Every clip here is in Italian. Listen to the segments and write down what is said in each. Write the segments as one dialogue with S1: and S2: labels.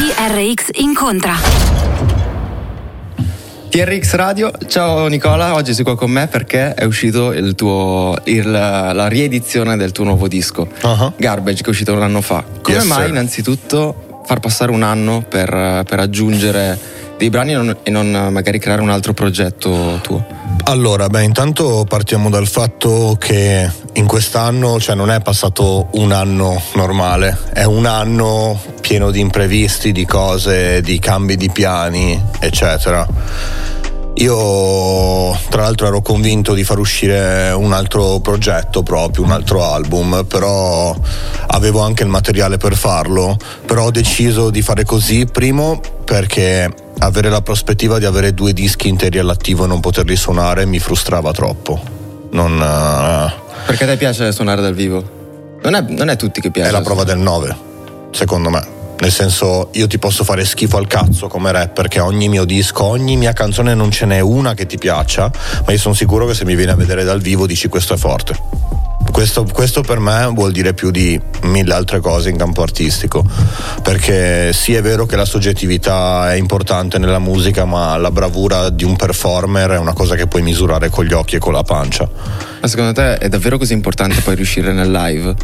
S1: TRX incontra.
S2: TRX Radio, ciao Nicola, oggi sei qua con me perché è uscito il tuo, il, la riedizione del tuo nuovo disco,
S3: Uh-huh.
S2: Garbage, che è uscito un anno fa. Come
S3: Yes,
S2: mai
S3: sir.
S2: innanzitutto far passare un anno per, per aggiungere dei brani non, e non magari creare un altro progetto tuo?
S3: Allora, beh, intanto partiamo dal fatto che in quest'anno, cioè non è passato un anno normale, è un anno pieno di imprevisti, di cose, di cambi di piani, eccetera. Io tra l'altro ero convinto di far uscire un altro progetto proprio, un altro album, però avevo anche il materiale per farlo, però ho deciso di fare così, primo perché avere la prospettiva di avere due dischi interi all'attivo e non poterli suonare mi frustrava troppo. Non, eh,
S2: Perché a te piace suonare dal vivo? Non è, non è tutti che piace.
S3: è la prova del 9, secondo me. Nel senso, io ti posso fare schifo al cazzo come rapper, che ogni mio disco, ogni mia canzone non ce n'è una che ti piaccia, ma io sono sicuro che se mi vieni a vedere dal vivo dici questo è forte. Questo, questo per me vuol dire più di mille altre cose in campo artistico, perché sì è vero che la soggettività è importante nella musica, ma la bravura di un performer è una cosa che puoi misurare con gli occhi e con la pancia.
S2: Ma secondo te è davvero così importante poi riuscire nel live?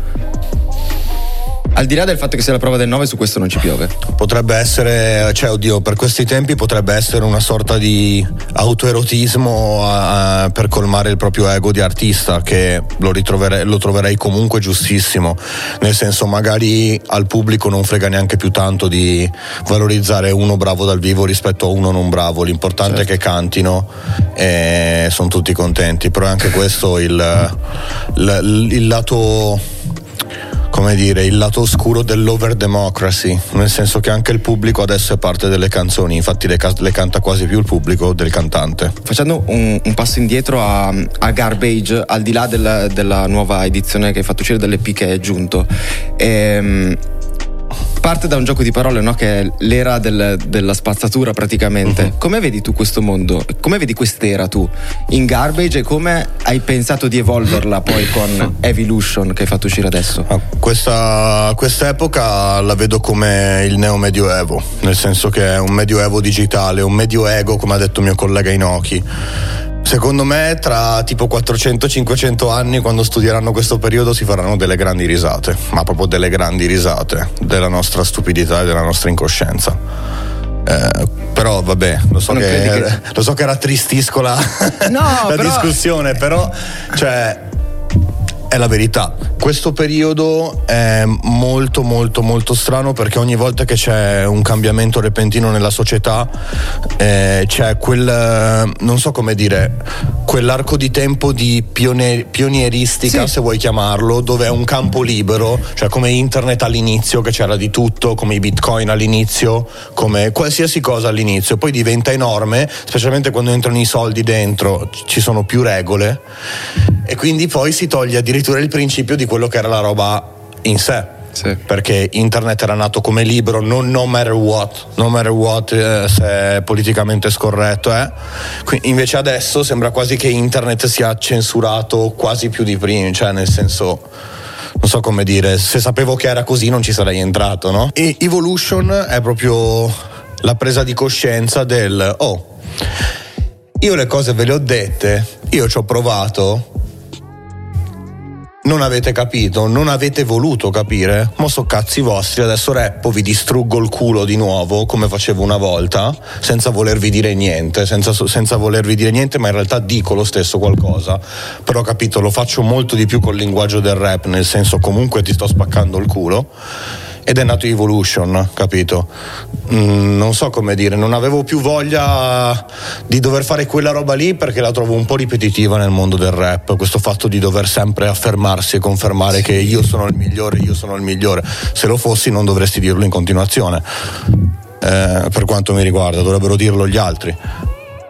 S2: Al di là del fatto che sia la prova del 9, su questo non ci piove.
S3: Potrebbe essere, cioè, oddio, per questi tempi potrebbe essere una sorta di autoerotismo eh, per colmare il proprio ego di artista, che lo, lo troverei comunque giustissimo. Nel senso, magari al pubblico non frega neanche più tanto di valorizzare uno bravo dal vivo rispetto a uno non bravo. L'importante è che cantino e sono tutti contenti. Però è anche questo il, il- il lato come dire, il lato oscuro dell'over democracy, nel senso che anche il pubblico adesso è parte delle canzoni, infatti le, le canta quasi più il pubblico del cantante.
S2: Facendo un, un passo indietro a, a Garbage, al di là del- della nuova edizione che hai fatto uscire dell'EP che è giunto, ehm, parte da un gioco di parole, no? che è l'era del- della spazzatura praticamente. Come vedi tu questo mondo? Come vedi quest'era tu in Garbage e come hai pensato di evolverla poi con Evolution che hai fatto uscire adesso?
S3: Ah, Questa, questa epoca la vedo come il neo medioevo, nel senso che è un medioevo digitale, un medioego, come ha detto mio collega Inoki. Secondo me tra tipo 400-500 anni quando studieranno questo periodo si faranno delle grandi risate, ma proprio delle grandi risate della nostra stupidità e della nostra incoscienza. Eh, però vabbè, lo so che,
S2: che-
S3: lo so che rattristisco la,
S2: No,
S3: la
S2: però-
S3: discussione, però cioè è la verità. Questo periodo è molto molto molto strano perché ogni volta che c'è un cambiamento repentino nella società eh, c'è quel, non so come dire, quell'arco di tempo di pionier- pionieristica, sì. se vuoi chiamarlo, dove è un campo libero, cioè come internet all'inizio che c'era di tutto, come i bitcoin all'inizio, come qualsiasi cosa all'inizio, poi diventa enorme, specialmente quando entrano i soldi dentro, ci sono più regole e quindi poi si toglie addirittura il principio di quello che era la roba in sé. Sì. perché internet era nato come libro non no matter what no matter what eh, se è politicamente scorretto eh. invece adesso sembra quasi che internet sia censurato quasi più di prima cioè nel senso non so come dire se sapevo che era così non ci sarei entrato no? e Evolution è proprio la presa di coscienza del oh io le cose ve le ho dette io ci ho provato non avete capito, non avete voluto capire, mo so cazzi vostri, adesso reppo, vi distruggo il culo di nuovo come facevo una volta, senza volervi dire niente, senza, senza volervi dire niente, ma in realtà dico lo stesso qualcosa, però capito, lo faccio molto di più col linguaggio del rap, nel senso comunque ti sto spaccando il culo ed è nato Evolution, capito? Mm, non so come dire, non avevo più voglia di dover fare quella roba lì perché la trovo un po' ripetitiva nel mondo del rap, questo fatto di dover sempre affermarsi e confermare che io sono il migliore, io sono il migliore. Se lo fossi non dovresti dirlo in continuazione. Eh, per quanto mi riguarda, dovrebbero dirlo gli altri.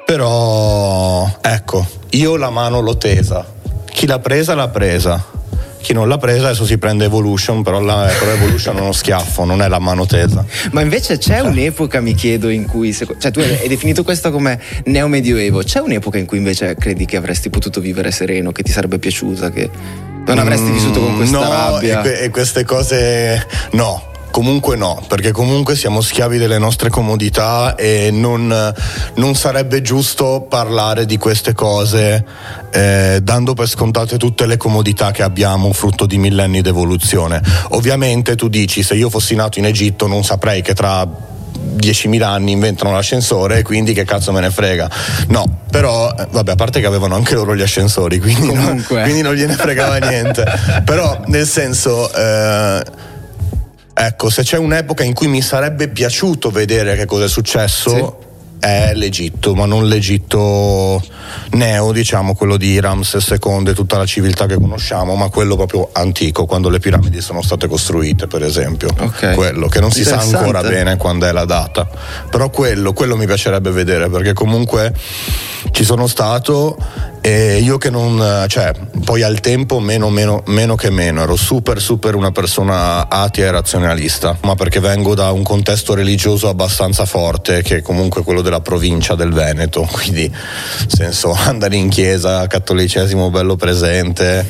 S3: Però, ecco, io la mano l'ho tesa. Chi l'ha presa l'ha presa chi non l'ha presa adesso si prende Evolution, però, la, però Evolution è uno schiaffo, non è la mano tesa.
S2: Ma invece c'è cioè. un'epoca, mi chiedo, in cui, cioè tu hai definito questo come neo-medioevo, c'è un'epoca in cui invece credi che avresti potuto vivere sereno, che ti sarebbe piaciuta, che non avresti vissuto con questa
S3: no,
S2: rabbia?
S3: E, e queste cose no, Comunque no, perché comunque siamo schiavi delle nostre comodità e non, non sarebbe giusto parlare di queste cose eh, dando per scontate tutte le comodità che abbiamo frutto di millenni d'evoluzione. Ovviamente tu dici se io fossi nato in Egitto non saprei che tra 10.000 anni inventano l'ascensore e quindi che cazzo me ne frega. No, però, eh, vabbè, a parte che avevano anche loro gli ascensori, quindi, no, quindi non gliene fregava niente. però, nel senso... Eh, Ecco, se c'è un'epoca in cui mi sarebbe piaciuto vedere che cosa è successo, sì è l'Egitto, ma non l'Egitto neo, diciamo quello di Ramses II e tutta la civiltà che conosciamo, ma quello proprio antico, quando le piramidi sono state costruite, per esempio. Okay. Quello che non si sa ancora bene quando è la data. Però quello, quello mi piacerebbe vedere perché comunque ci sono stato e io che non, cioè, poi al tempo meno, meno, meno che meno, ero super super una persona atea e razionalista, ma perché vengo da un contesto religioso abbastanza forte, che è comunque quello della provincia del Veneto, quindi nel senso andare in chiesa, cattolicesimo bello presente.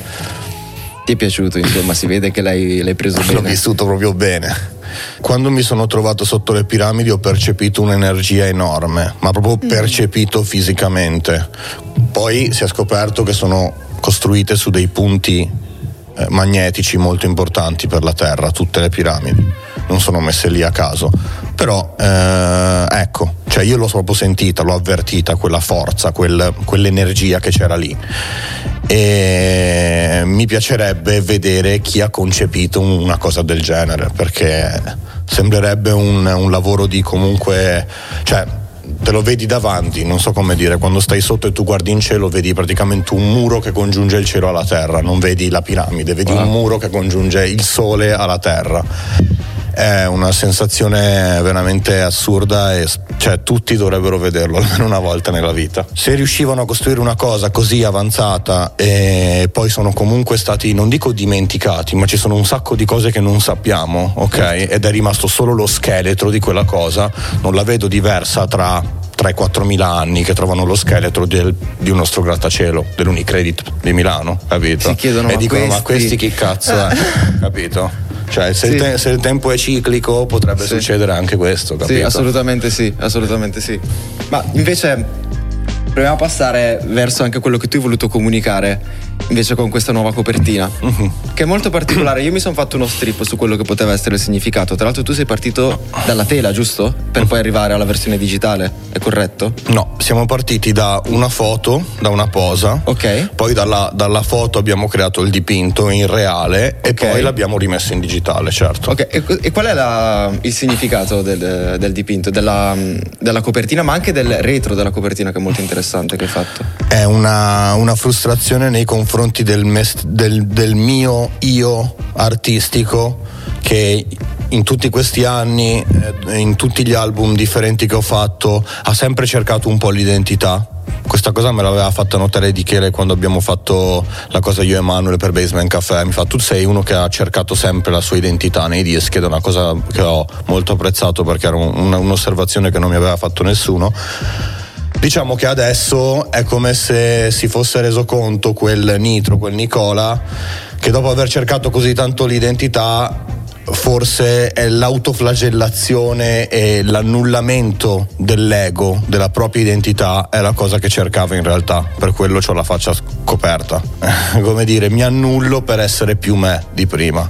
S2: Ti è piaciuto, insomma, si vede che l'hai, l'hai preso bene.
S3: L'ho vissuto proprio bene. Quando mi sono trovato sotto le piramidi ho percepito un'energia enorme, ma proprio mm. percepito fisicamente. Poi si è scoperto che sono costruite su dei punti eh, magnetici molto importanti per la Terra, tutte le piramidi. Non sono messe lì a caso. Però eh, ecco, cioè io l'ho proprio sentita, l'ho avvertita, quella forza, quel, quell'energia che c'era lì. E mi piacerebbe vedere chi ha concepito una cosa del genere, perché sembrerebbe un, un lavoro di comunque. Cioè, te lo vedi davanti, non so come dire, quando stai sotto e tu guardi in cielo vedi praticamente un muro che congiunge il cielo alla terra, non vedi la piramide, vedi ah. un muro che congiunge il sole alla terra è una sensazione veramente assurda e cioè, tutti dovrebbero vederlo almeno una volta nella vita. Se riuscivano a costruire una cosa così avanzata e poi sono comunque stati, non dico dimenticati, ma ci sono un sacco di cose che non sappiamo, ok? Certo. Ed è rimasto solo lo scheletro di quella cosa, non la vedo diversa tra 3-4 mila anni che trovano lo scheletro del, di un nostro grattacielo dell'Unicredit di Milano, capito?
S2: Si chiedono,
S3: e dicono
S2: questi...
S3: ma questi chi cazzo è, capito? Cioè, se, sì. il te- se, il tempo è ciclico, potrebbe sì. succedere anche questo, capito?
S2: Sì, assolutamente sì, assolutamente sì. Ma invece proviamo a passare verso anche quello che tu hai voluto comunicare. invece con questa nuova copertina, che è molto particolare. Io mi sono fatto uno strip su quello che poteva essere il significato. Tra l'altro tu sei partito dalla tela, giusto? Per poi arrivare alla versione digitale, è corretto?
S3: No, siamo partiti da una foto, da una posa.
S2: Ok.
S3: Poi dalla, dalla foto abbiamo creato il dipinto in reale e
S2: Ok.
S3: poi l'abbiamo rimesso in digitale, certo.
S2: Ok, e, e qual è la- il significato del, del dipinto, della, della copertina, ma anche del retro della copertina che è molto interessante che hai fatto?
S3: È una, una frustrazione nei confronti del, mes- del- del mio io artistico che in tutti questi anni, eh, in tutti gli album differenti che ho fatto, ha sempre cercato un po' l'identità. Questa cosa me l'aveva fatta notare Di Chele quando abbiamo fatto la cosa io e Emanuele per Basement Café. Mi fa, tu sei uno che ha cercato sempre la sua identità nei dischi ed è una cosa che ho molto apprezzato perché era un- una- un'osservazione che non mi aveva fatto nessuno. Diciamo che adesso è come se si fosse reso conto quel Nitro, quel Nicola, che dopo aver cercato così tanto l'identità, forse è l'autoflagellazione e l'annullamento dell'ego, della propria identità, è la cosa che cercava in realtà. Per quello ho la faccia scoperta. come dire, mi annullo per essere più me di prima.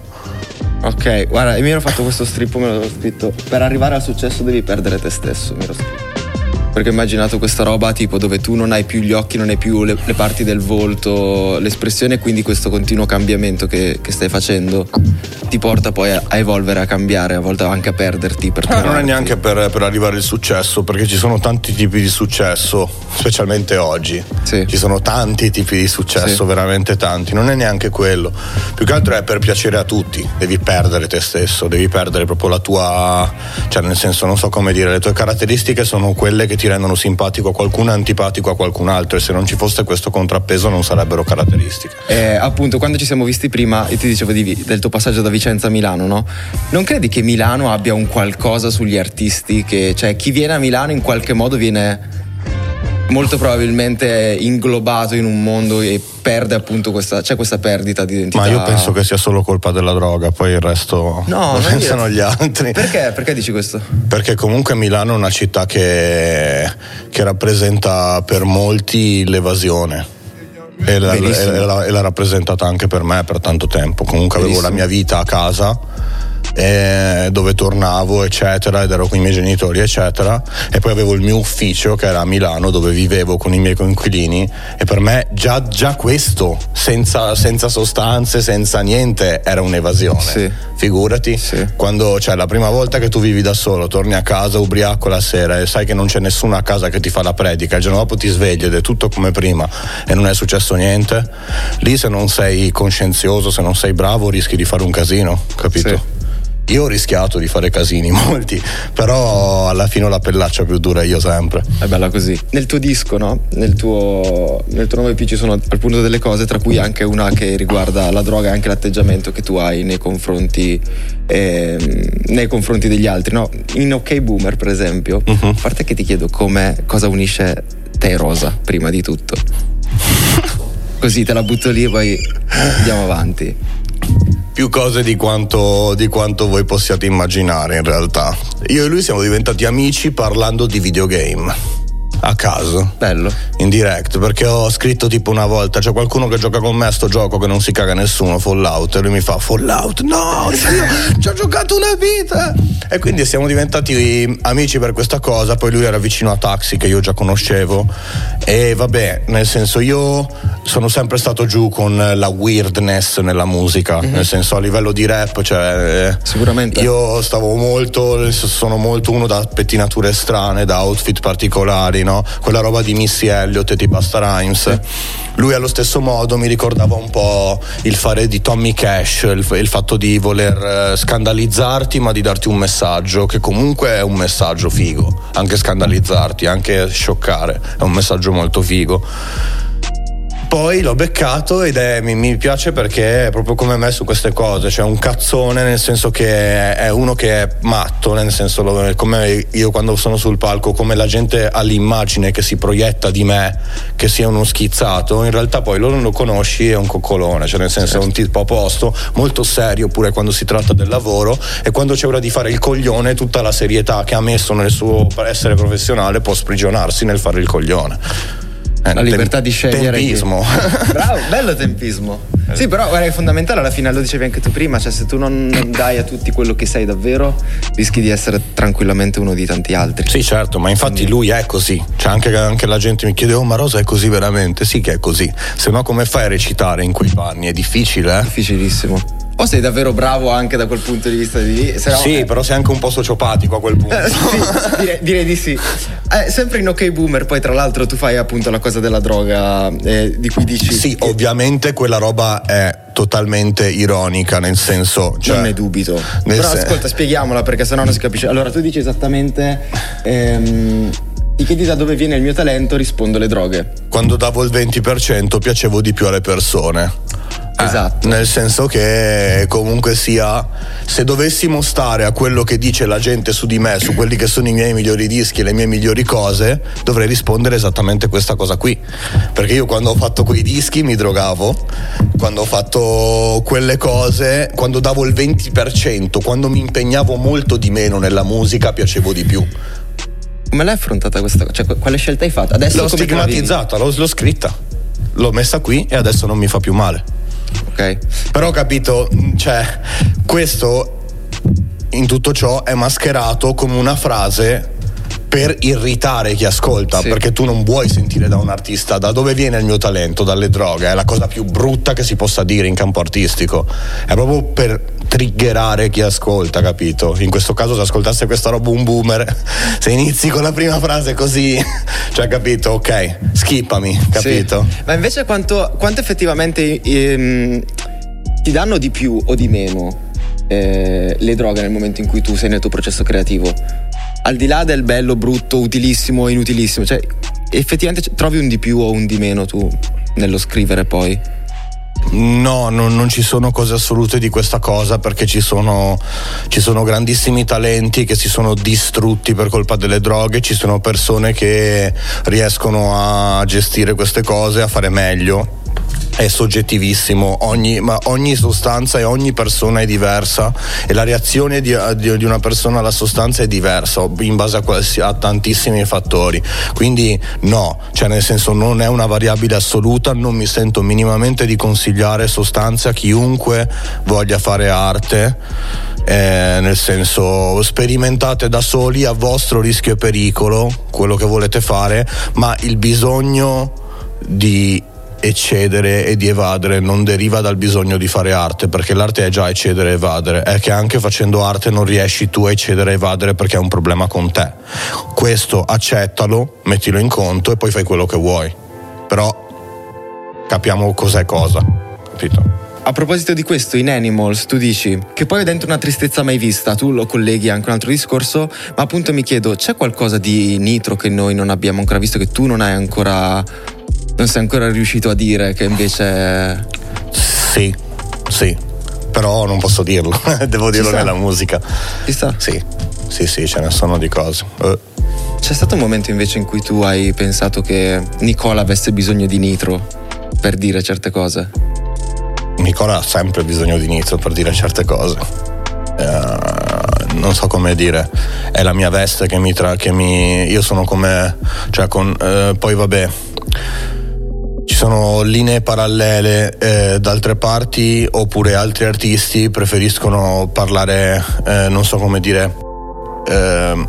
S2: Ok, guarda, io mi ero fatto questo strip, me l'ho scritto. Per arrivare al successo devi perdere te stesso, mi ero scritto. Perché ho immaginato questa roba tipo dove tu non hai più gli occhi, non hai più le, le parti del volto, l'espressione e quindi questo continuo cambiamento che, che stai facendo ti porta poi a, a evolvere, a cambiare, a volte anche a perderti. Per
S3: Eh, non è neanche per, per arrivare al successo, perché ci sono tanti tipi di successo, specialmente oggi.
S2: Sì.
S3: Ci sono tanti tipi di successo,
S2: Sì.
S3: veramente tanti. Non è neanche quello. Più che altro è per piacere a tutti. Devi perdere te stesso, devi perdere proprio la tua. cioè, nel senso, non so come dire, le tue caratteristiche sono quelle che ti rendono simpatico a qualcuno e antipatico a qualcun altro. E se non ci fosse questo contrappeso, non sarebbero caratteristiche.
S2: Eh, appunto, quando ci siamo visti prima, io ti dicevo di- del tuo passaggio da Vicenza a Milano, no? Non credi che Milano abbia un qualcosa sugli artisti che, cioè, chi viene a Milano in qualche modo viene molto probabilmente inglobato in un mondo e perde appunto questa, c'è questa perdita di identità.
S3: Ma io penso che sia solo colpa della droga, poi il resto
S2: No,
S3: lo pensano
S2: dire-
S3: gli altri.
S2: Perché? Perché dici questo?
S3: Perché comunque Milano è una città che, che rappresenta per molti l'evasione. E l'ha,
S2: Benissimo.
S3: e l'ha- e l'ha rappresentata anche per me per tanto tempo. Comunque avevo la
S2: Benissimo.
S3: mia vita a casa eh, dove tornavo eccetera ed ero con i miei genitori eccetera e poi avevo il mio ufficio che era a Milano dove vivevo con i miei coinquilini e per me già, già questo senza, senza sostanze senza niente era un'evasione
S2: Sì.
S3: figurati
S2: Sì.
S3: quando cioè la prima volta che tu vivi da solo torni a casa ubriaco la sera e sai che non c'è nessuno a casa che ti fa la predica il giorno dopo ti svegli ed è tutto come prima e non è successo niente lì se non sei coscienzioso se non sei bravo rischi di fare un casino capito?
S2: Sì.
S3: Io ho rischiato di fare casini, molti, però alla fine ho la pellaccia più dura io sempre.
S2: È bella così. Nel tuo disco, no? Nel tuo, nel tuo nuovo EP ci sono appunto delle cose, tra cui anche una che riguarda la droga e anche l'atteggiamento che tu hai nei confronti, ehm, nei confronti degli altri, no? In OK Boomer, per esempio, a parte che ti chiedo come, cosa unisce te e Rosa, prima di tutto. Così te la butto lì e poi andiamo avanti.
S3: Più cose di quanto, di quanto voi possiate immaginare in realtà. Io e lui siamo diventati amici parlando di videogame. A caso.
S2: Bello.
S3: in direct perché ho scritto tipo una volta c'è qualcuno che gioca con me a sto gioco che non si caga nessuno Fallout e lui mi fa Fallout no io ci ho giocato una vita e quindi siamo diventati amici per questa cosa poi lui era vicino a Taxi che io già conoscevo e vabbè nel senso io sono sempre stato giù con la weirdness nella musica nel senso a livello di rap cioè eh,
S2: Sicuramente.
S3: io stavo molto sono molto uno da pettinature strane da outfit particolari no? quella roba di Missy Elliott e di Basta Rhymes. Lui allo stesso modo mi ricordava un po' il fare di Tommy Cash il, il fatto di voler eh, scandalizzarti ma di darti un messaggio che comunque è un messaggio figo. Anche scandalizzarti anche scioccare è un messaggio molto figo poi l'ho beccato ed è, mi, mi piace perché è proprio come me su queste cose, cioè un cazzone nel senso che è uno che è matto, nel senso lo- come io quando sono sul palco, come la gente ha l'immagine che si proietta di me, che sia uno schizzato, in realtà poi lo non lo conosci è un coccolone, cioè nel senso è un tipo a posto, molto serio pure quando si tratta del lavoro e quando c'è ora di fare il coglione tutta la serietà che ha messo nel suo essere professionale può sprigionarsi nel fare il coglione.
S2: Eh, la libertà di scegliere.
S3: Tempismo.
S2: Bravo, bello tempismo. Sì, però guarda, è fondamentale alla fine, lo dicevi anche tu prima, cioè se tu non, non dai a tutti quello che sei davvero, rischi di essere tranquillamente uno di tanti altri.
S3: Sì, certo, ma infatti Quindi... lui è così. Cioè anche, anche, la gente mi chiede, oh ma Rosa è così veramente? Sì che è così. Se no come fai a recitare in quei panni? È difficile, eh?
S2: Difficilissimo. O sei davvero bravo anche da quel punto di vista di...
S3: No, sì, eh. però sei anche un po' sociopatico a quel punto.
S2: Eh, sì, direi, direi, di sì. Eh, sempre in OK Boomer, poi tra l'altro tu fai appunto la cosa della droga eh, di cui dici...
S3: Sì, che... ovviamente quella roba è totalmente ironica, nel senso... Cioè,
S2: non ne dubito. Però sen- ascolta, spieghiamola perché sennò non si capisce. Allora, tu dici esattamente... Ehm, ti chiedi da dove viene il mio talento, rispondo le droghe.
S3: Quando davo il 20% piacevo di più alle persone.
S2: Esatto.
S3: Nel senso che comunque sia, se dovessimo stare a quello che dice la gente su di me, su quelli che sono i miei migliori dischi e le mie migliori cose, dovrei rispondere esattamente questa cosa qui. Perché io quando ho fatto quei dischi mi drogavo, quando ho fatto quelle cose, quando davo il 20%, quando mi impegnavo molto di meno nella musica, piacevo di più.
S2: Come l'hai affrontata questa cosa? Cioè, quale scelta hai fatto? Adesso
S3: l'ho stigmatizzata, l'ho, l'ho scritta, l'ho messa qui e adesso non mi fa più male
S2: ok?
S3: Però ho capito, cioè, questo in tutto ciò è mascherato come una frase per irritare chi ascolta, sì. perché tu non vuoi sentire da un artista da dove viene il mio talento, dalle droghe, è la cosa più brutta che si possa dire in campo artistico. È proprio per triggerare chi ascolta, capito? In questo caso se ascoltasse questa roba un boomer, se inizi con la prima frase così, cioè capito, ok, skippami, capito?
S2: Sì. Ma invece quanto, quanto effettivamente ehm, ti danno di più o di meno eh, le droghe nel momento in cui tu sei nel tuo processo creativo? al di là del bello, brutto, utilissimo, inutilissimo, cioè effettivamente trovi un di più o un di meno tu nello scrivere poi?
S3: No, non, non, ci sono cose assolute di questa cosa perché ci sono, ci sono, grandissimi talenti che si sono distrutti per colpa delle droghe, ci sono persone che riescono a gestire queste cose, a fare meglio è soggettivissimo, ogni, ma ogni sostanza e ogni persona è diversa e la reazione di, di, di una persona alla sostanza è diversa in base a, qualsi, a, tantissimi fattori. Quindi no, cioè nel senso non è una variabile assoluta, non mi sento minimamente di consigliare sostanze a chiunque voglia fare arte. Eh, nel senso sperimentate da soli a vostro rischio e pericolo quello che volete fare, ma il bisogno di eccedere e di evadere non deriva dal bisogno di fare arte, perché l'arte è già eccedere e evadere, è che anche facendo arte non riesci tu a eccedere e evadere perché è un problema con te. Questo accettalo, mettilo in conto e poi fai quello che vuoi. Però capiamo cos'è cosa, capito?
S2: A proposito di questo, in Animals tu dici che poi è dentro una tristezza mai vista, tu lo colleghi anche un altro discorso, ma appunto mi chiedo, c'è qualcosa di nitro che noi non abbiamo ancora visto, che tu non hai ancora non sei ancora riuscito a dire che invece...
S3: Sì, sì, però non posso dirlo, devo dirlo nella musica.
S2: Ci sta?
S3: Sì, sì, sì, ce ne sono di cose. Uh.
S2: C'è stato un momento invece in cui tu hai pensato che Nicola avesse bisogno di nitro per dire certe cose?
S3: Nicola ha sempre bisogno di nitro per dire certe cose. Uh, non so come dire, è la mia veste che mi tra, che mi. Io sono come. cioè con. Uh, poi vabbè ci sono linee parallele eh, da altre parti oppure altri artisti preferiscono parlare, eh, non so come dire, eh,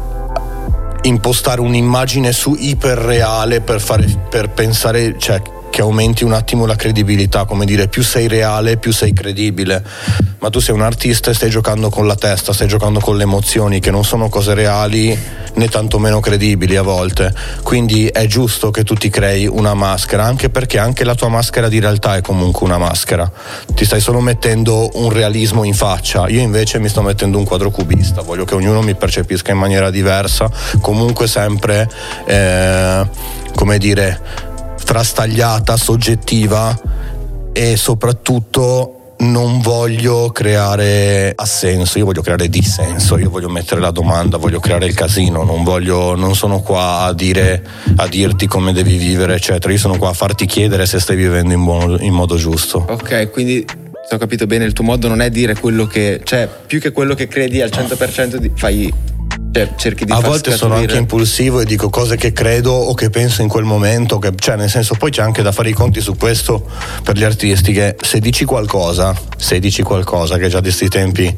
S3: impostare un'immagine su iperreale per, fare, per pensare, cioè che aumenti un attimo la credibilità, come dire, più sei reale, più sei credibile. Ma tu sei un artista e stai giocando con la testa, stai giocando con le emozioni, che non sono cose reali né tantomeno credibili a volte. Quindi è giusto che tu ti crei una maschera, anche perché anche la tua maschera di realtà è comunque una maschera. Ti stai solo mettendo un realismo in faccia. Io invece mi sto mettendo un quadro cubista, voglio che ognuno mi percepisca in maniera diversa, comunque sempre, eh, come dire, frastagliata, soggettiva e soprattutto non voglio creare assenso, io voglio creare dissenso, io voglio mettere la domanda, voglio creare il casino, non, voglio, non sono qua a, dire, a dirti come devi vivere, eccetera, io sono qua a farti chiedere se stai vivendo in, buono, in modo giusto.
S2: Ok, quindi se ho capito bene, il tuo modo non è dire quello che, cioè più che quello che credi al 100% di, fai Cioè, cerchi di
S3: a volte sono
S2: scaturire-
S3: anche impulsivo e dico cose che credo o che penso in quel momento, che- cioè nel senso poi c'è anche da fare i conti su questo per gli artisti che se dici qualcosa, se dici qualcosa che già di questi tempi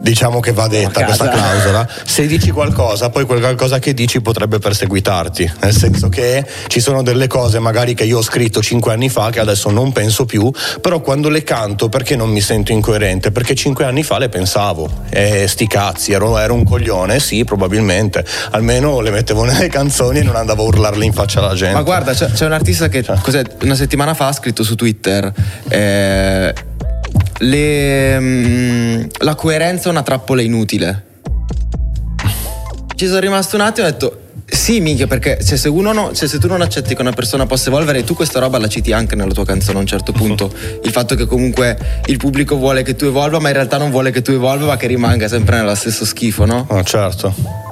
S3: diciamo che va detta questa clausola, se dici qualcosa poi quel qualcosa che dici potrebbe perseguitarti, nel senso che ci sono delle cose magari che io ho scritto cinque anni fa che adesso non penso più, però quando le canto perché non mi sento incoerente? Perché cinque anni fa le pensavo e sti cazzi, ero, ero un coglione, sì probabilmente, almeno le mettevo nelle canzoni e non andavo a urlarle in faccia alla gente.
S2: Ma guarda, c'è, c'è un artista che cos'è, una settimana fa ha scritto su Twitter. eh, le, mm, la coerenza è una trappola inutile. Ci sono rimasto un attimo e ho detto. Sì, minchia, perché cioè, se, no- cioè, se tu non accetti che una persona possa evolvere, tu questa roba la citi anche nella tua canzone a un certo punto. Il fatto che comunque il pubblico vuole che tu evolva, ma in realtà non vuole che tu evolva, ma che rimanga sempre nello stesso schifo, no?
S3: Ah, certo.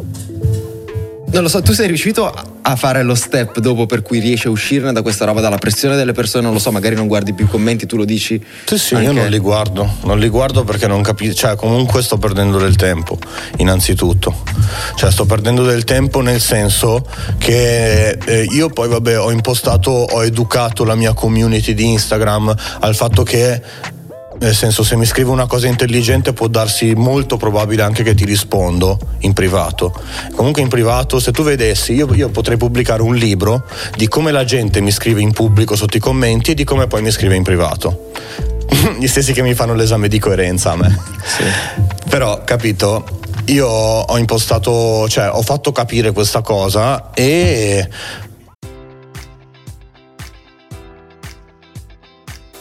S2: Non lo so, tu sei riuscito a- fare lo step dopo per cui riesci a uscirne da questa roba, dalla pressione delle persone, non lo so, magari non guardi più i commenti, tu lo dici.
S3: Sì, sì,
S2: anche-
S3: io non li guardo, non li guardo perché non capisco, cioè comunque sto perdendo del tempo, innanzitutto. Cioè sto perdendo del tempo nel senso che eh, io poi vabbè ho impostato, ho educato la mia community di Instagram al fatto che nel senso, se mi scrive una cosa intelligente può darsi molto probabile anche che ti rispondo in privato. Comunque in privato, se tu vedessi, io, io potrei pubblicare un libro di come la gente mi scrive in pubblico sotto i commenti e di come poi mi scrive in privato. Gli stessi che mi fanno l'esame di coerenza a me. Però, capito, io ho impostato, cioè ho fatto capire questa cosa e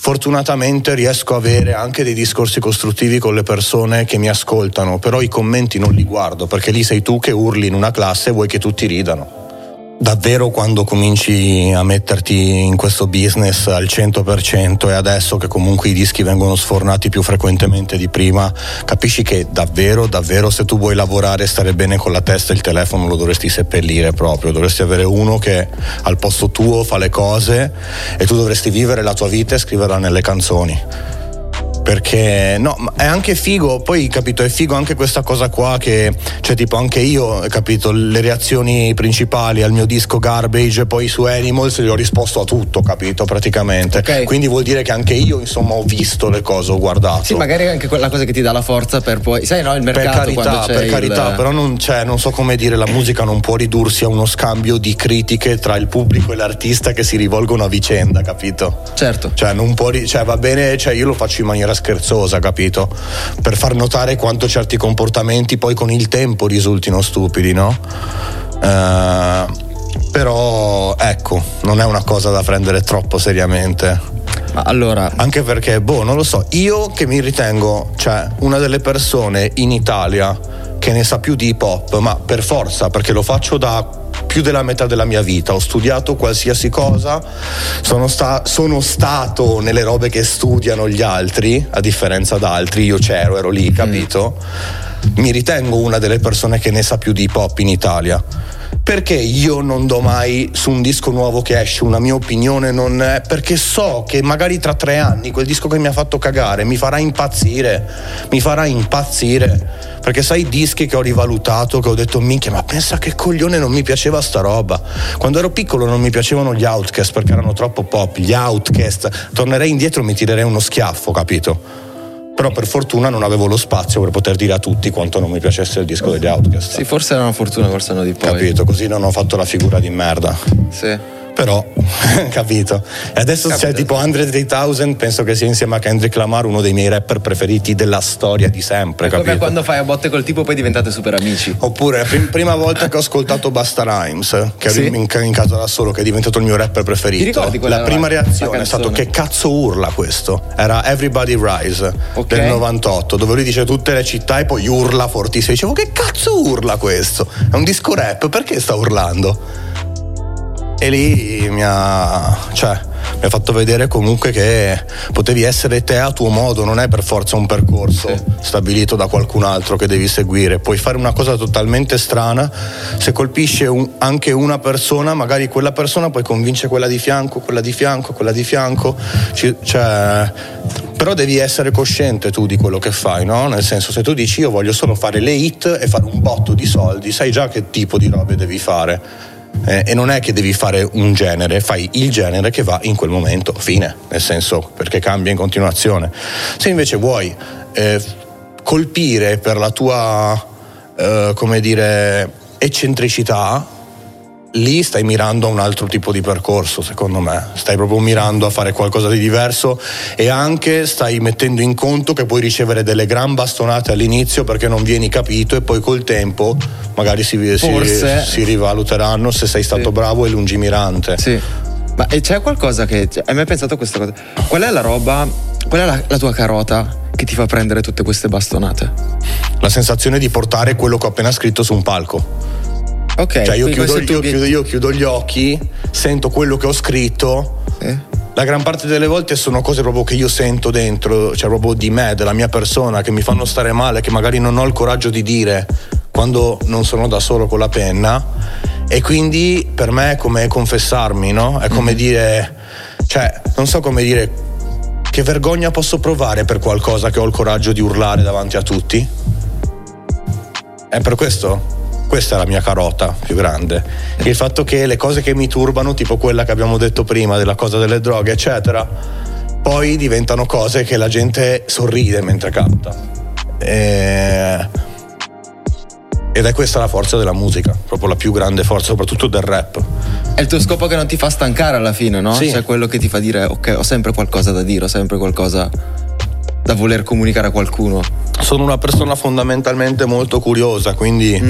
S3: Fortunatamente riesco a avere anche dei discorsi costruttivi con le persone che mi ascoltano, però i commenti non li guardo perché lì sei tu che urli in una classe e vuoi che tutti ridano. Davvero quando cominci a metterti in questo business al 100% e adesso che comunque i dischi vengono sfornati più frequentemente di prima, capisci che davvero, davvero se tu vuoi lavorare e stare bene con la testa il telefono lo dovresti seppellire proprio, dovresti avere uno che al posto tuo fa le cose e tu dovresti vivere la tua vita e scriverla nelle canzoni perché no, è anche figo, poi capito, è figo anche questa cosa qua che cioè tipo anche io, capito, le reazioni principali al mio disco Garbage e poi su Animals gli ho risposto a tutto, capito, praticamente.
S2: Ok.
S3: Quindi vuol dire che anche io, insomma, ho visto le cose, ho guardato.
S2: Sì, magari è anche quella cosa che ti dà la forza per poi. Sai, no, il
S3: per
S2: mercato
S3: carità,
S2: quando c'è
S3: per
S2: il-
S3: carità, però non, c'è, non so come dire, la musica non può ridursi a uno scambio di critiche tra il pubblico e l'artista che si rivolgono a vicenda, capito?
S2: Certo.
S3: Cioè, non può, cioè, va bene, cioè, io lo faccio in maniera scherzosa, capito? Per far notare quanto certi comportamenti poi con il tempo risultino stupidi, no? Eh, però, ecco, non è una cosa da prendere troppo seriamente.
S2: Allora,
S3: Anche perché, boh, non lo so, io che mi ritengo, cioè, una delle persone in Italia che ne sa più di hip hop, ma per forza, perché lo faccio da più della metà della mia vita, ho studiato qualsiasi cosa, sono, sta- sono stato nelle robe che studiano gli altri, a differenza da altri, io c'ero, ero lì, capito? Mi ritengo una delle persone che ne sa più di hip hop in Italia. Perché io non do mai su un disco nuovo che esce una mia opinione? Non perché so che magari tra tre anni quel disco che mi ha fatto cagare mi farà impazzire, mi farà impazzire. Perché sai i dischi che ho rivalutato, che ho detto minchia, ma pensa che coglione non mi piaceva sta roba. Quando ero piccolo non mi piacevano gli Outcast perché erano troppo pop, gli Outcast. Tornerei indietro e mi tirerei uno schiaffo, capito? Però per fortuna non avevo lo spazio per poter dire a tutti quanto non mi piacesse il disco degli Outcast.
S2: sì, forse era una fortuna col senno di poi.
S3: Capito, così non ho fatto la figura di merda.
S2: Sì.
S3: Però, capito. E adesso c'è
S2: Capita.
S3: tipo Andre 3000, penso che sia insieme a Kendrick Lamar uno dei miei rapper preferiti della storia di sempre,
S2: È come
S3: capito?
S2: quando fai a botte col tipo poi diventate super amici.
S3: Oppure, prim- prima volta che ho ascoltato Basta Rhymes, che
S2: Sì?
S3: ero in, in casa da solo, che è diventato il mio rapper preferito.
S2: Ti ricordi quella
S3: la prima
S2: la
S3: reazione è stato
S2: canzone?
S3: che cazzo urla questo? Era Everybody Rise
S2: Ok.
S3: del 98, dove lui dice tutte le città e poi urla fortissimo. Dicevo, che cazzo urla questo? È un disco rap, perché sta urlando? E lì mi ha, cioè, mi ha fatto vedere comunque che potevi essere te a tuo modo, non è per forza un percorso stabilito da qualcun altro che devi seguire. Puoi fare una cosa totalmente strana, se colpisce un- anche una persona, magari quella persona poi convince quella di fianco, quella di fianco, quella di fianco. Ci- cioè, però devi essere cosciente tu di quello che fai, no? Nel senso, se tu dici io voglio solo fare le hit e fare un botto di soldi, sai già che tipo di robe devi fare. Eh, e non è che devi fare un genere, fai il genere che va in quel momento, fine, nel senso perché cambia in continuazione. Se invece vuoi eh, colpire per la tua, eh, come dire, eccentricità, lì stai mirando a un altro tipo di percorso, secondo me. Stai proprio mirando a fare qualcosa di diverso e anche stai mettendo in conto che puoi ricevere delle gran bastonate all'inizio perché non vieni capito e poi col tempo magari si, si- si rivaluteranno se sei stato
S2: Sì.
S3: bravo e lungimirante.
S2: Sì. Ma e c'è qualcosa che. cioè, hai mai pensato a questa cosa? Qual è la roba. Qual è la, la tua carota che ti fa prendere tutte queste bastonate?
S3: La sensazione di portare quello che ho appena scritto su un palco.
S2: Ok.
S3: Cioè io chiudo, io chiudo- io chiudo gli occhi, sento quello che ho scritto
S2: Eh?
S3: La gran parte delle volte sono cose proprio che io sento dentro, cioè proprio di me, della mia persona, che mi fanno stare male, che magari non ho il coraggio di dire quando non sono da solo con la penna. E quindi per me è come confessarmi, no? È come dire, cioè, non so come dire, che vergogna posso provare per qualcosa che ho il coraggio di urlare davanti a tutti? È per questo? Questa è la mia carota più grande. Il fatto che le cose che mi turbano, tipo quella che abbiamo detto prima, della cosa delle droghe, eccetera, poi diventano cose che la gente sorride mentre canta. E- Ed è questa la forza della musica, proprio la più grande forza, soprattutto del rap.
S2: È il tuo scopo che non ti fa stancare alla fine, no?
S3: Sì.
S2: Cioè quello che ti fa dire, ok, ho sempre qualcosa da dire, ho sempre qualcosa da voler comunicare a qualcuno.
S3: Sono una persona fondamentalmente molto curiosa, quindi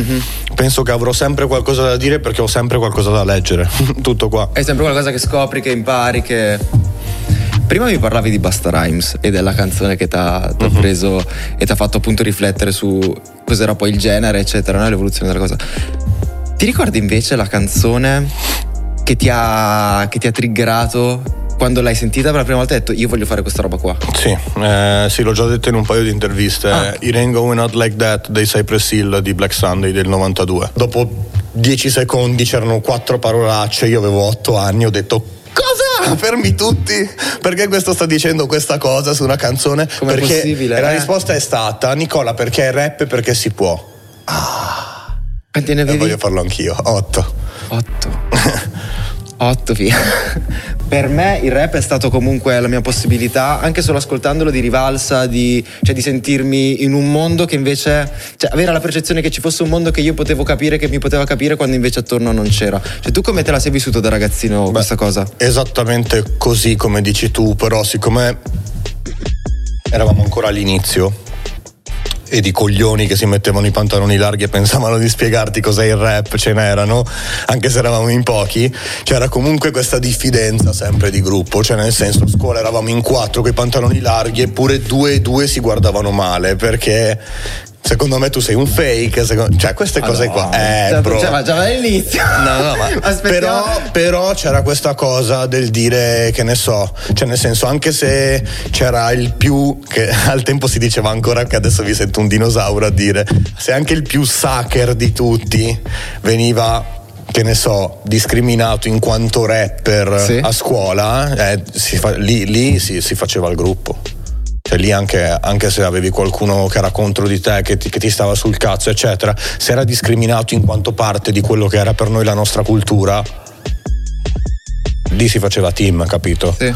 S3: penso che avrò sempre qualcosa da dire perché ho sempre qualcosa da leggere. Tutto qua.
S2: È sempre qualcosa che scopri, che impari, che. Prima mi parlavi di Basta Rhymes e della canzone che ti ha preso e ti ha fatto appunto riflettere su cos'era poi il genere, eccetera, no? l'evoluzione della cosa. Ti ricordi invece la canzone che ti ha, che ti ha triggerato quando l'hai sentita per la prima volta e hai detto io voglio fare questa roba qua?
S3: Sì, eh, sì, l'ho già detto in un paio di interviste.
S2: Ah.
S3: It ain't going out like that dei Cypress Hill di Black Sunday del 92. Dopo 10 secondi c'erano quattro parolacce, io avevo 8 anni, ho detto Cosa? Fermi tutti! Perché questo sta dicendo questa cosa su una canzone?
S2: Com'è
S3: perché
S2: possibile,
S3: e la
S2: eh?
S3: risposta è stata Nicola perché è rap e perché si può.
S2: Quanti ne
S3: E
S2: avevi?
S3: voglio farlo anch'io. 8.
S2: Otto. Otto, via. Per me il rap è stato comunque la mia possibilità, anche solo ascoltandolo, di rivalsa, di, cioè di sentirmi in un mondo che invece. cioè avere la percezione che ci fosse un mondo che io potevo capire, che mi poteva capire, quando invece attorno non c'era. Cioè, tu come te la sei vissuto da ragazzino questa cosa?
S3: Esattamente così come dici tu, però siccome eravamo ancora all'inizio e di coglioni che si mettevano i pantaloni larghi e pensavano di spiegarti cos'è il rap, ce n'erano, anche se eravamo in pochi, c'era comunque questa diffidenza sempre di gruppo, cioè nel senso a scuola eravamo in quattro con i pantaloni larghi eppure due e due si guardavano male perché Secondo me tu sei un fake, secondo... cioè queste cose no, qua. Eh, bro.
S2: Già, ma già all'inizio.
S3: No, no, ma però, però, c'era questa cosa del dire che ne so, cioè nel senso anche se c'era il più, che al tempo si diceva ancora che adesso vi sento un dinosauro a dire, se anche il più sucker di tutti veniva che ne so, discriminato in quanto rapper sì. a scuola, eh, fa, lì, lì si, si faceva il gruppo. Cioè lì anche, anche, se avevi qualcuno che era contro di te, che ti, che ti, stava sul cazzo, eccetera, se era discriminato in quanto parte di quello che era per noi la nostra cultura, lì si faceva team, capito? Sì.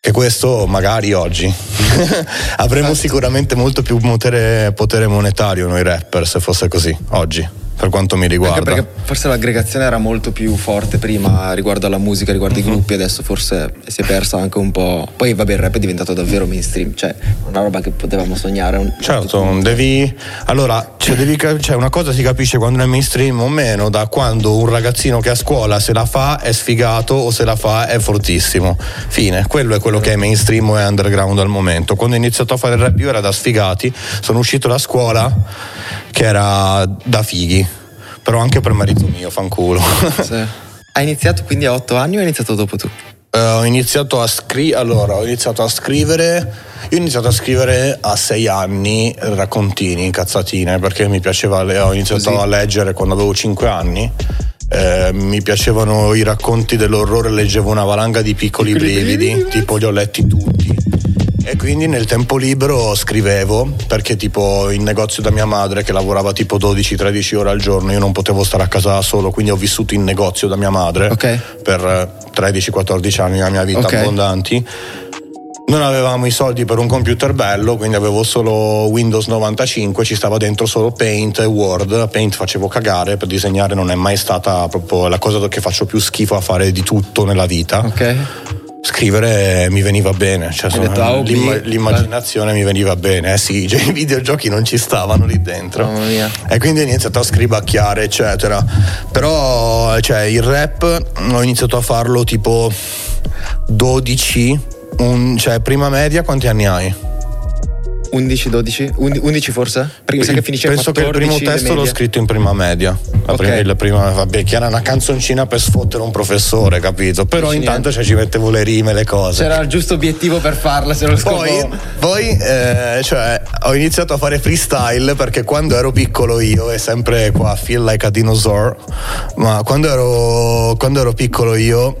S3: E questo magari oggi avremo esatto. sicuramente molto più potere, potere monetario noi rapper se fosse così, oggi per quanto mi riguarda.
S2: Anche perché forse l'aggregazione era molto più forte prima riguardo alla musica, riguardo uh-huh. i mhm. gruppi, adesso forse si è persa anche un po'. Poi vabbè, il rap è diventato davvero mainstream, cioè una roba che potevamo sognare. Un
S3: certo, devi. Allora, cioè, devi, cioè, una cosa si capisce quando è mainstream o meno, da quando un ragazzino che a scuola se la fa è sfigato o se la fa è fortissimo. Fine, quello è quello che è mainstream o è underground al momento. Quando ho iniziato a fare il rap io era da sfigati, sono uscito da scuola che era da fighi però anche per merito mio, fanculo.
S2: Sì. Hai iniziato quindi a otto anni o hai iniziato dopo tu?
S3: Uh, ho iniziato a scrivere, allora ho iniziato a scrivere, io ho iniziato a scrivere a sei anni raccontini, cazzatine, perché mi piaceva, ho iniziato Così. a leggere quando avevo cinque anni. Eh, mi piacevano i racconti dell'orrore, leggevo una valanga di piccoli, piccoli brividi, brividi, tipo li ho letti tutti e quindi nel tempo libero scrivevo perché tipo in negozio da mia madre che lavorava tipo 12-13 ore al giorno io non potevo stare a casa da solo quindi ho vissuto in negozio da mia madre okay. per 13-14 anni della mia vita okay. abbondanti non avevamo i soldi per un computer bello, quindi avevo solo Windows 95, ci stava dentro solo Paint e Word. Paint facevo cagare, per disegnare non è mai stata proprio la cosa che faccio più schifo a fare di tutto nella vita.
S2: Ok
S3: scrivere mi veniva bene, cioè, sono, l'imma- l'immaginazione mi veniva bene, eh sì, cioè, i videogiochi non ci stavano lì dentro.
S2: Oh,
S3: e quindi ho iniziato a scribacchiare, eccetera. Però cioè, il rap ho iniziato a farlo tipo 12, un, cioè prima media quanti anni hai?
S2: 11, 12? 11 forse? Perché
S3: mi
S2: che finisce
S3: Penso 14, che il primo testo l'ho scritto in prima media. La okay. prima, la prima, vabbè, che era una canzoncina per sfottere un professore, capito? Però Dici intanto cioè, ci mettevo le rime, le cose.
S2: C'era il giusto obiettivo per farla, se lo
S3: Poi, poi eh, cioè, ho iniziato a fare freestyle perché quando ero piccolo io, e sempre qua, feel like a dinosaur, ma quando ero, quando ero piccolo io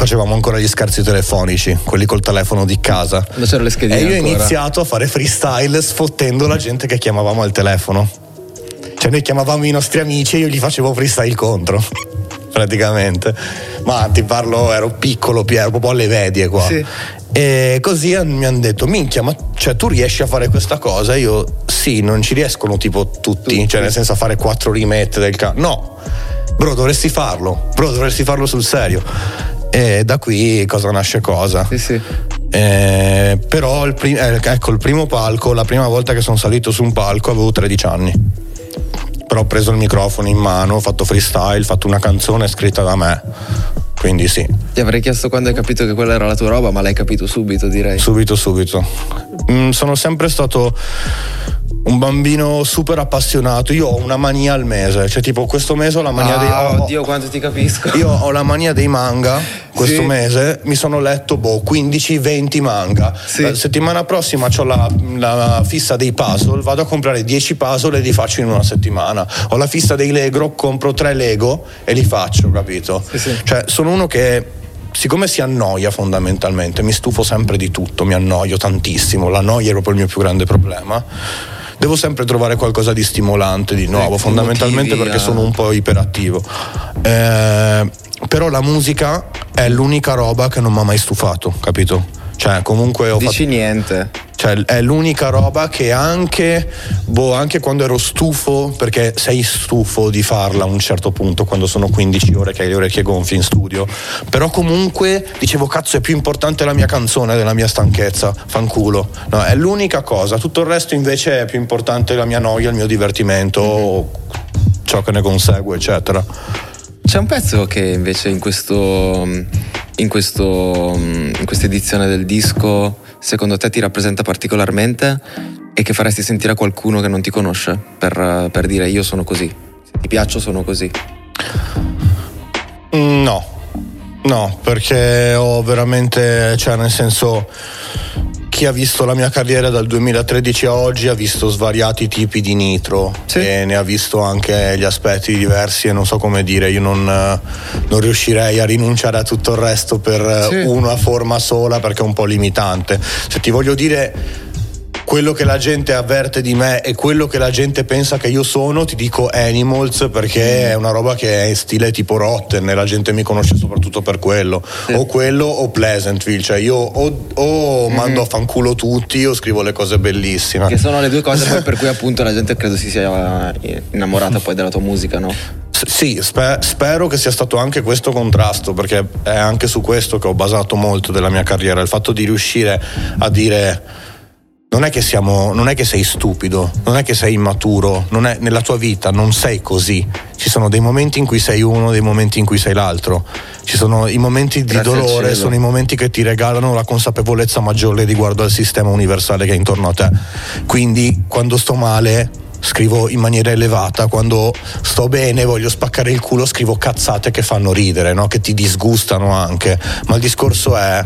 S3: facevamo ancora gli scherzi telefonici, quelli col telefono di casa.
S2: Non c'erano le schedine.
S3: E io
S2: ho
S3: iniziato a fare freestyle sfottendo la gente che chiamavamo al telefono. Cioè noi chiamavamo i nostri amici e io gli facevo freestyle contro. praticamente. Ma ti parlo, ero piccolo, ero proprio alle medie qua. Sì. E così mi hanno detto: Minchia, ma cioè, tu riesci a fare questa cosa? Io sì, non ci riescono tipo tutti, tutti. cioè nel senso a fare quattro rimette del cazzo. No, bro, dovresti farlo, bro, dovresti farlo sul serio. E da qui cosa nasce cosa.
S2: Sì, sì.
S3: Eh, però il, prim- eh, ecco il primo palco, la prima volta che sono salito su un palco avevo 13 anni. Però ho preso il microfono in mano, ho fatto freestyle, ho fatto una canzone scritta da me. Quindi sì.
S2: Ti avrei chiesto quando hai capito che quella era la tua roba, ma l'hai capito subito, direi.
S3: Subito, subito. Mm, sono sempre stato un bambino super appassionato. Io ho una mania al mese, cioè tipo questo mese ho la mania
S2: ah,
S3: dei.
S2: Oh, oddio, quanto ti capisco.
S3: Io ho la mania dei manga. Questo sì. mese mi sono letto boh, 15-20 manga. Sì. La settimana prossima ho la, la, fissa dei puzzle, vado a comprare 10 puzzle e li faccio in una settimana. Ho la fissa dei Lego, compro 3 Lego e li faccio, capito?
S2: Sì, sì.
S3: Cioè, sono uno che siccome si annoia fondamentalmente, mi stufo sempre di tutto, mi annoio tantissimo, la noia è proprio il mio più grande problema devo sempre trovare qualcosa di stimolante di nuovo, sì, fondamentalmente perché a... sono un po' iperattivo. Eh, però la musica è l'unica roba che non mi ha mai stufato, capito? Cioè, comunque ho
S2: Dici
S3: fatto...
S2: niente.
S3: Cioè, è l'unica roba che anche, boh, anche quando ero stufo, perché sei stufo di farla a un certo punto, quando sono 15 ore che hai le orecchie gonfie in studio, però comunque dicevo cazzo è più importante la mia canzone della mia stanchezza, fanculo. No, è l'unica cosa, tutto il resto invece è più importante la mia noia, il mio divertimento, ciò che ne consegue, eccetera.
S2: C'è un pezzo che invece in questo in, questo, in questa edizione del disco secondo te ti rappresenta particolarmente e che faresti sentire a qualcuno che non ti conosce per, per dire io sono così, se ti piaccio sono così?
S3: No, no, perché ho veramente, cioè nel senso chi ha visto la mia carriera dal 2013 a oggi ha visto svariati tipi di nitro sì. e ne ha visto anche gli aspetti diversi e non so come dire, io non, non riuscirei a rinunciare a tutto il resto per sì. una forma sola perché è un po' limitante. Se ti voglio dire quello che la gente avverte di me e quello che la gente pensa che io sono, ti dico Animals perché è una roba che è in stile tipo Rotten e la gente mi conosce soprattutto per quello. Sì. O quello o Pleasantville, cioè io o, o mm-hmm. mando a fanculo tutti o scrivo le cose bellissime.
S2: Che sono le due cose per cui appunto la gente credo si sia innamorata poi della tua musica, no?
S3: Sì, sper- spero che sia stato anche questo contrasto, perché è anche su questo che ho basato molto della mia carriera, il fatto di riuscire a dire non è, che siamo, non è che sei stupido, non è che sei immaturo, è, nella tua vita non sei così. Ci sono dei momenti in cui sei uno, dei momenti in cui sei l'altro. Ci sono i momenti di Grazie dolore, sono i momenti che ti regalano la consapevolezza maggiore riguardo al sistema universale che è intorno a te. Quindi quando sto male scrivo in maniera elevata, quando sto bene voglio spaccare il culo scrivo cazzate che fanno ridere, no? che ti disgustano anche. Ma il discorso è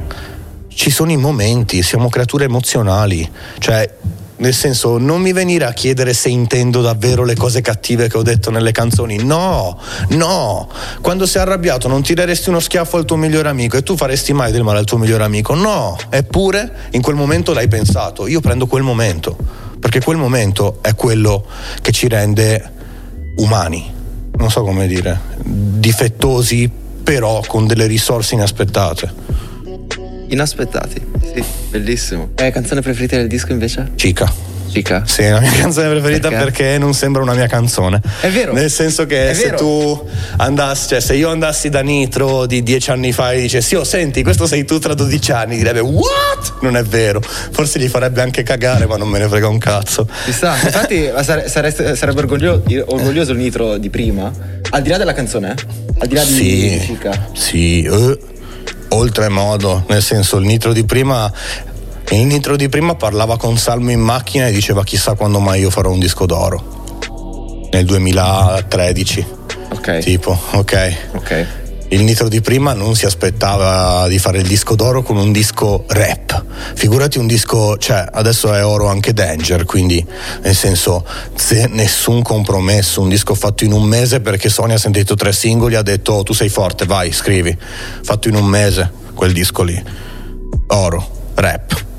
S3: ci sono i momenti, siamo creature emozionali, cioè nel senso non mi venire a chiedere se intendo davvero le cose cattive che ho detto nelle canzoni, no, no, quando sei arrabbiato non tireresti uno schiaffo al tuo migliore amico e tu faresti mai del male al tuo migliore amico, no, eppure in quel momento l'hai pensato, io prendo quel momento, perché quel momento è quello che ci rende umani, non so come dire, difettosi però con delle risorse inaspettate.
S2: Inaspettati, sì, bellissimo. E canzone preferita del disco invece?
S3: Cica.
S2: Cica?
S3: Sì, è la mia canzone preferita perché? perché? non sembra una mia canzone.
S2: È vero.
S3: Nel senso che
S2: è
S3: se
S2: vero.
S3: tu andassi, cioè se io andassi da Nitro di dieci anni fa e dicessi, oh senti, questo sei tu tra 12 anni, direbbe, what? Non è vero. Forse gli farebbe anche cagare, ma non me ne frega un cazzo.
S2: Chissà, infatti sare, sare, sarebbe orgoglioso, orgoglioso, il Nitro di prima, al di là della canzone, eh? al di là
S3: sì,
S2: di Cica.
S3: Sì, uh oltremodo, nel senso il nitro di prima il nitro di prima parlava con Salmo in macchina e diceva chissà quando mai io farò un disco d'oro. Nel 2013.
S2: Ok.
S3: Tipo, ok.
S2: Ok
S3: il Nitro di prima non si aspettava di fare il disco d'oro con un disco rap. Figurati un disco, cioè adesso è oro anche Danger, quindi nel senso nessun compromesso, un disco fatto in un mese perché Sony ha sentito tre singoli ha detto tu sei forte, vai, scrivi. Fatto in un mese quel disco lì. Oro, rap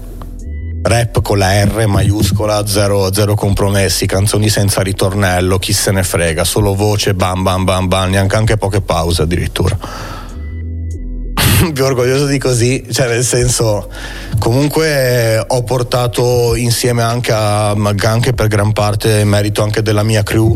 S3: rap con la R maiuscola, zero, zero, compromessi, canzoni senza ritornello, chi se ne frega, solo voce, bam bam bam bam, neanche anche poche pause addirittura. Più orgoglioso di così, cioè nel senso, comunque ho portato insieme anche, a, anche per gran parte merito anche della mia crew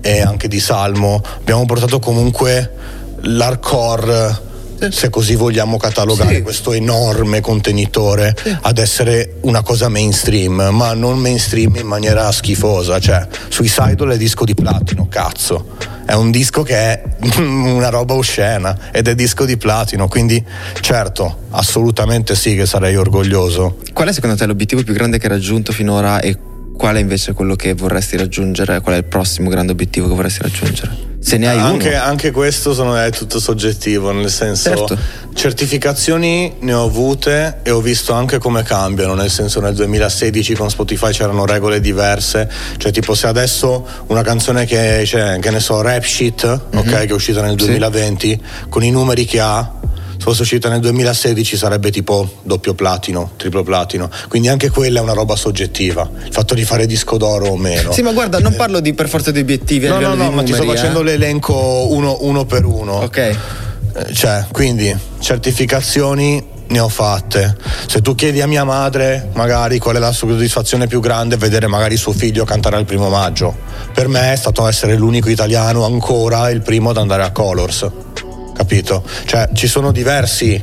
S3: e anche di Salmo, abbiamo portato comunque l'hardcore se così vogliamo catalogare sì. questo enorme contenitore sì. ad essere una cosa mainstream, ma non mainstream in maniera schifosa, cioè sui Sidol è disco di platino, cazzo. È un disco che è una roba oscena ed è disco di platino, quindi certo, assolutamente sì che sarei orgoglioso.
S2: Qual è secondo te l'obiettivo più grande che hai raggiunto finora e qual è invece quello che vorresti raggiungere? Qual è il prossimo grande obiettivo che vorresti raggiungere? Se ne hai
S3: anche,
S2: uno.
S3: Anche questo sono, è tutto soggettivo, nel senso
S2: certo.
S3: certificazioni ne ho avute e ho visto anche come cambiano, nel senso nel 2016 con Spotify c'erano regole diverse, cioè tipo se adesso una canzone che, cioè, che ne so, Rap Shit, mm-hmm. ok, che è uscita nel 2020, sì. con i numeri che ha fosse uscita nel 2016 sarebbe tipo doppio platino, triplo platino. Quindi anche quella è una roba soggettiva. Il fatto di fare disco d'oro o meno.
S2: Sì, ma guarda, non parlo di per forza di obiettivi.
S3: No, no, no, ma ti sto facendo
S2: eh?
S3: l'elenco uno, uno per uno.
S2: Ok.
S3: Eh, cioè, quindi certificazioni ne ho fatte. Se tu chiedi a mia madre magari qual è la soddisfazione più grande, vedere magari suo figlio cantare al primo maggio. Per me è stato essere l'unico italiano ancora il primo ad andare a Colors. Capito? Cioè ci sono diversi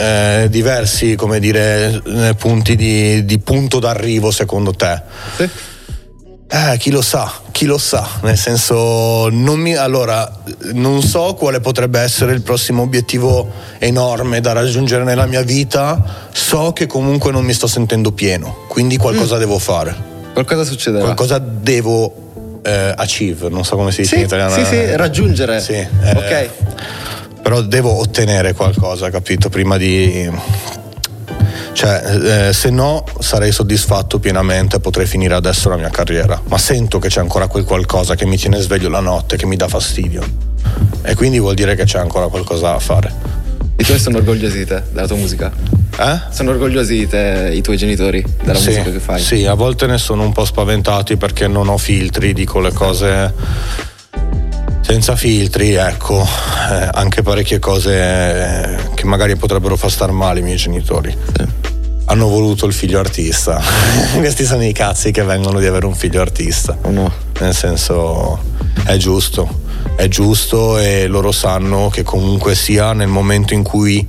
S3: eh, diversi come dire, eh, punti di, di, punto d'arrivo secondo te? Sì. Eh, chi lo sa, chi lo sa, nel senso, non mi, allora, non so quale potrebbe essere il prossimo obiettivo enorme da raggiungere nella mia vita, so che comunque non mi sto sentendo pieno, quindi qualcosa mm. devo fare.
S2: Qualcosa succederà.
S3: Qualcosa devo eh, achieve, non so come si dice
S2: sì,
S3: in italiano.
S2: Sì, sì, raggiungere.
S3: Sì, eh,
S2: ok
S3: però devo ottenere qualcosa, capito? Prima di... Cioè, eh, se no sarei soddisfatto pienamente, potrei finire adesso la mia carriera, ma sento che c'è ancora quel qualcosa che mi tiene sveglio la notte, che mi dà fastidio. E quindi vuol dire che c'è ancora qualcosa da fare.
S2: I tuoi sono orgogliosi di te, della tua musica?
S3: Eh?
S2: Sono orgogliosi di te i tuoi genitori, della
S3: sì,
S2: musica che fai?
S3: Sì, a volte ne sono un po' spaventati perché non ho filtri, dico le cose senza filtri, ecco, eh, anche parecchie cose eh, che magari potrebbero far star male i miei genitori. Sì. Hanno voluto il figlio artista. Questi sono i cazzi che vengono di avere un figlio artista.
S2: Oh no.
S3: Nel senso, è giusto, è giusto e loro sanno che comunque sia nel momento in cui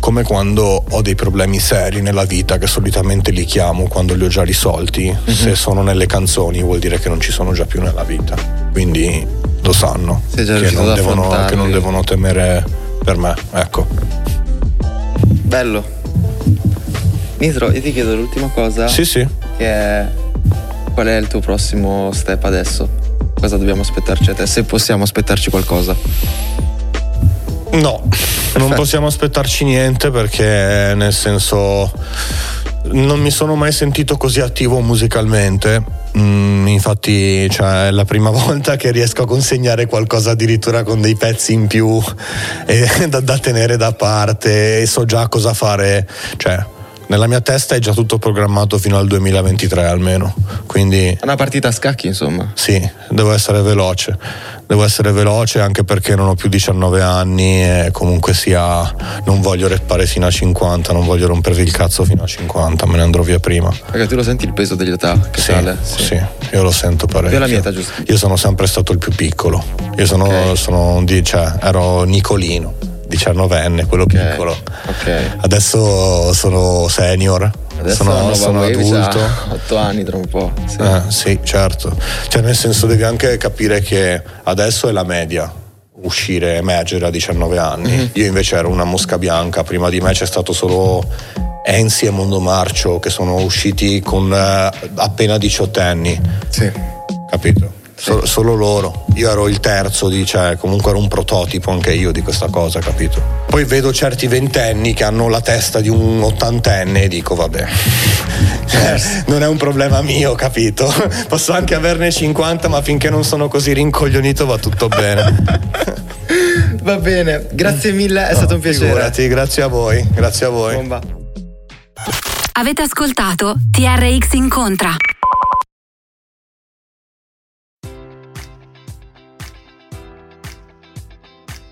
S3: come quando ho dei problemi seri nella vita che solitamente li chiamo quando li ho già risolti, mm-hmm. se sono nelle canzoni vuol dire che non ci sono già più nella vita. Quindi lo sanno che non, devono, che non, devono, temere per me, ecco.
S2: Bello. Nitro, io ti chiedo l'ultima cosa.
S3: Sì, sì.
S2: Che è qual è il tuo prossimo step adesso? Cosa dobbiamo aspettarci a te? Se possiamo aspettarci qualcosa.
S3: No, non possiamo aspettarci niente perché nel senso non mi sono mai sentito così attivo musicalmente. Mm, infatti, cioè, è la prima volta che riesco a consegnare qualcosa addirittura con dei pezzi in più e, da, da tenere da parte e so già cosa fare. Cioè, nella mia testa è già tutto programmato fino al 2023 almeno. Quindi.
S2: Una partita a scacchi, insomma.
S3: Sì, devo essere veloce. Devo essere veloce anche perché non ho più 19 anni e comunque sia. Non voglio reppare fino a 50, non voglio rompervi il cazzo fino a 50, me ne andrò via prima.
S2: Perché tu lo senti il peso dell'età che
S3: sì,
S2: sale?
S3: Sì. sì, io lo sento parecchio.
S2: Io la mia età giusto.
S3: Io sono sempre stato il più piccolo. Io sono, okay. sono cioè, ero Nicolino. 19enne, quello okay. piccolo.
S2: Okay.
S3: Adesso sono senior.
S2: Adesso
S3: sono, sono adulto.
S2: 8 anni tra un po'.
S3: Sì. Eh, sì, certo. Cioè, nel senso, devi anche capire che adesso è la media uscire, emergere a 19 anni. Mm-hmm. Io invece ero una mosca bianca, prima di me c'è stato solo Enzi e Mondo Marcio che sono usciti con eh, appena 18 anni.
S2: Sì.
S3: Capito? So, solo loro. Io ero il terzo, di, cioè comunque ero un prototipo anche io di questa cosa, capito? Poi vedo certi ventenni che hanno la testa di un ottantenne e dico vabbè, non è un problema mio, capito? Posso anche averne 50, ma finché non sono così rincoglionito va tutto bene.
S2: Va bene, grazie mille, è no, stato un piacere.
S3: Figurati, grazie a voi, grazie a voi.
S2: Bomba.
S1: Avete ascoltato TRX Incontra.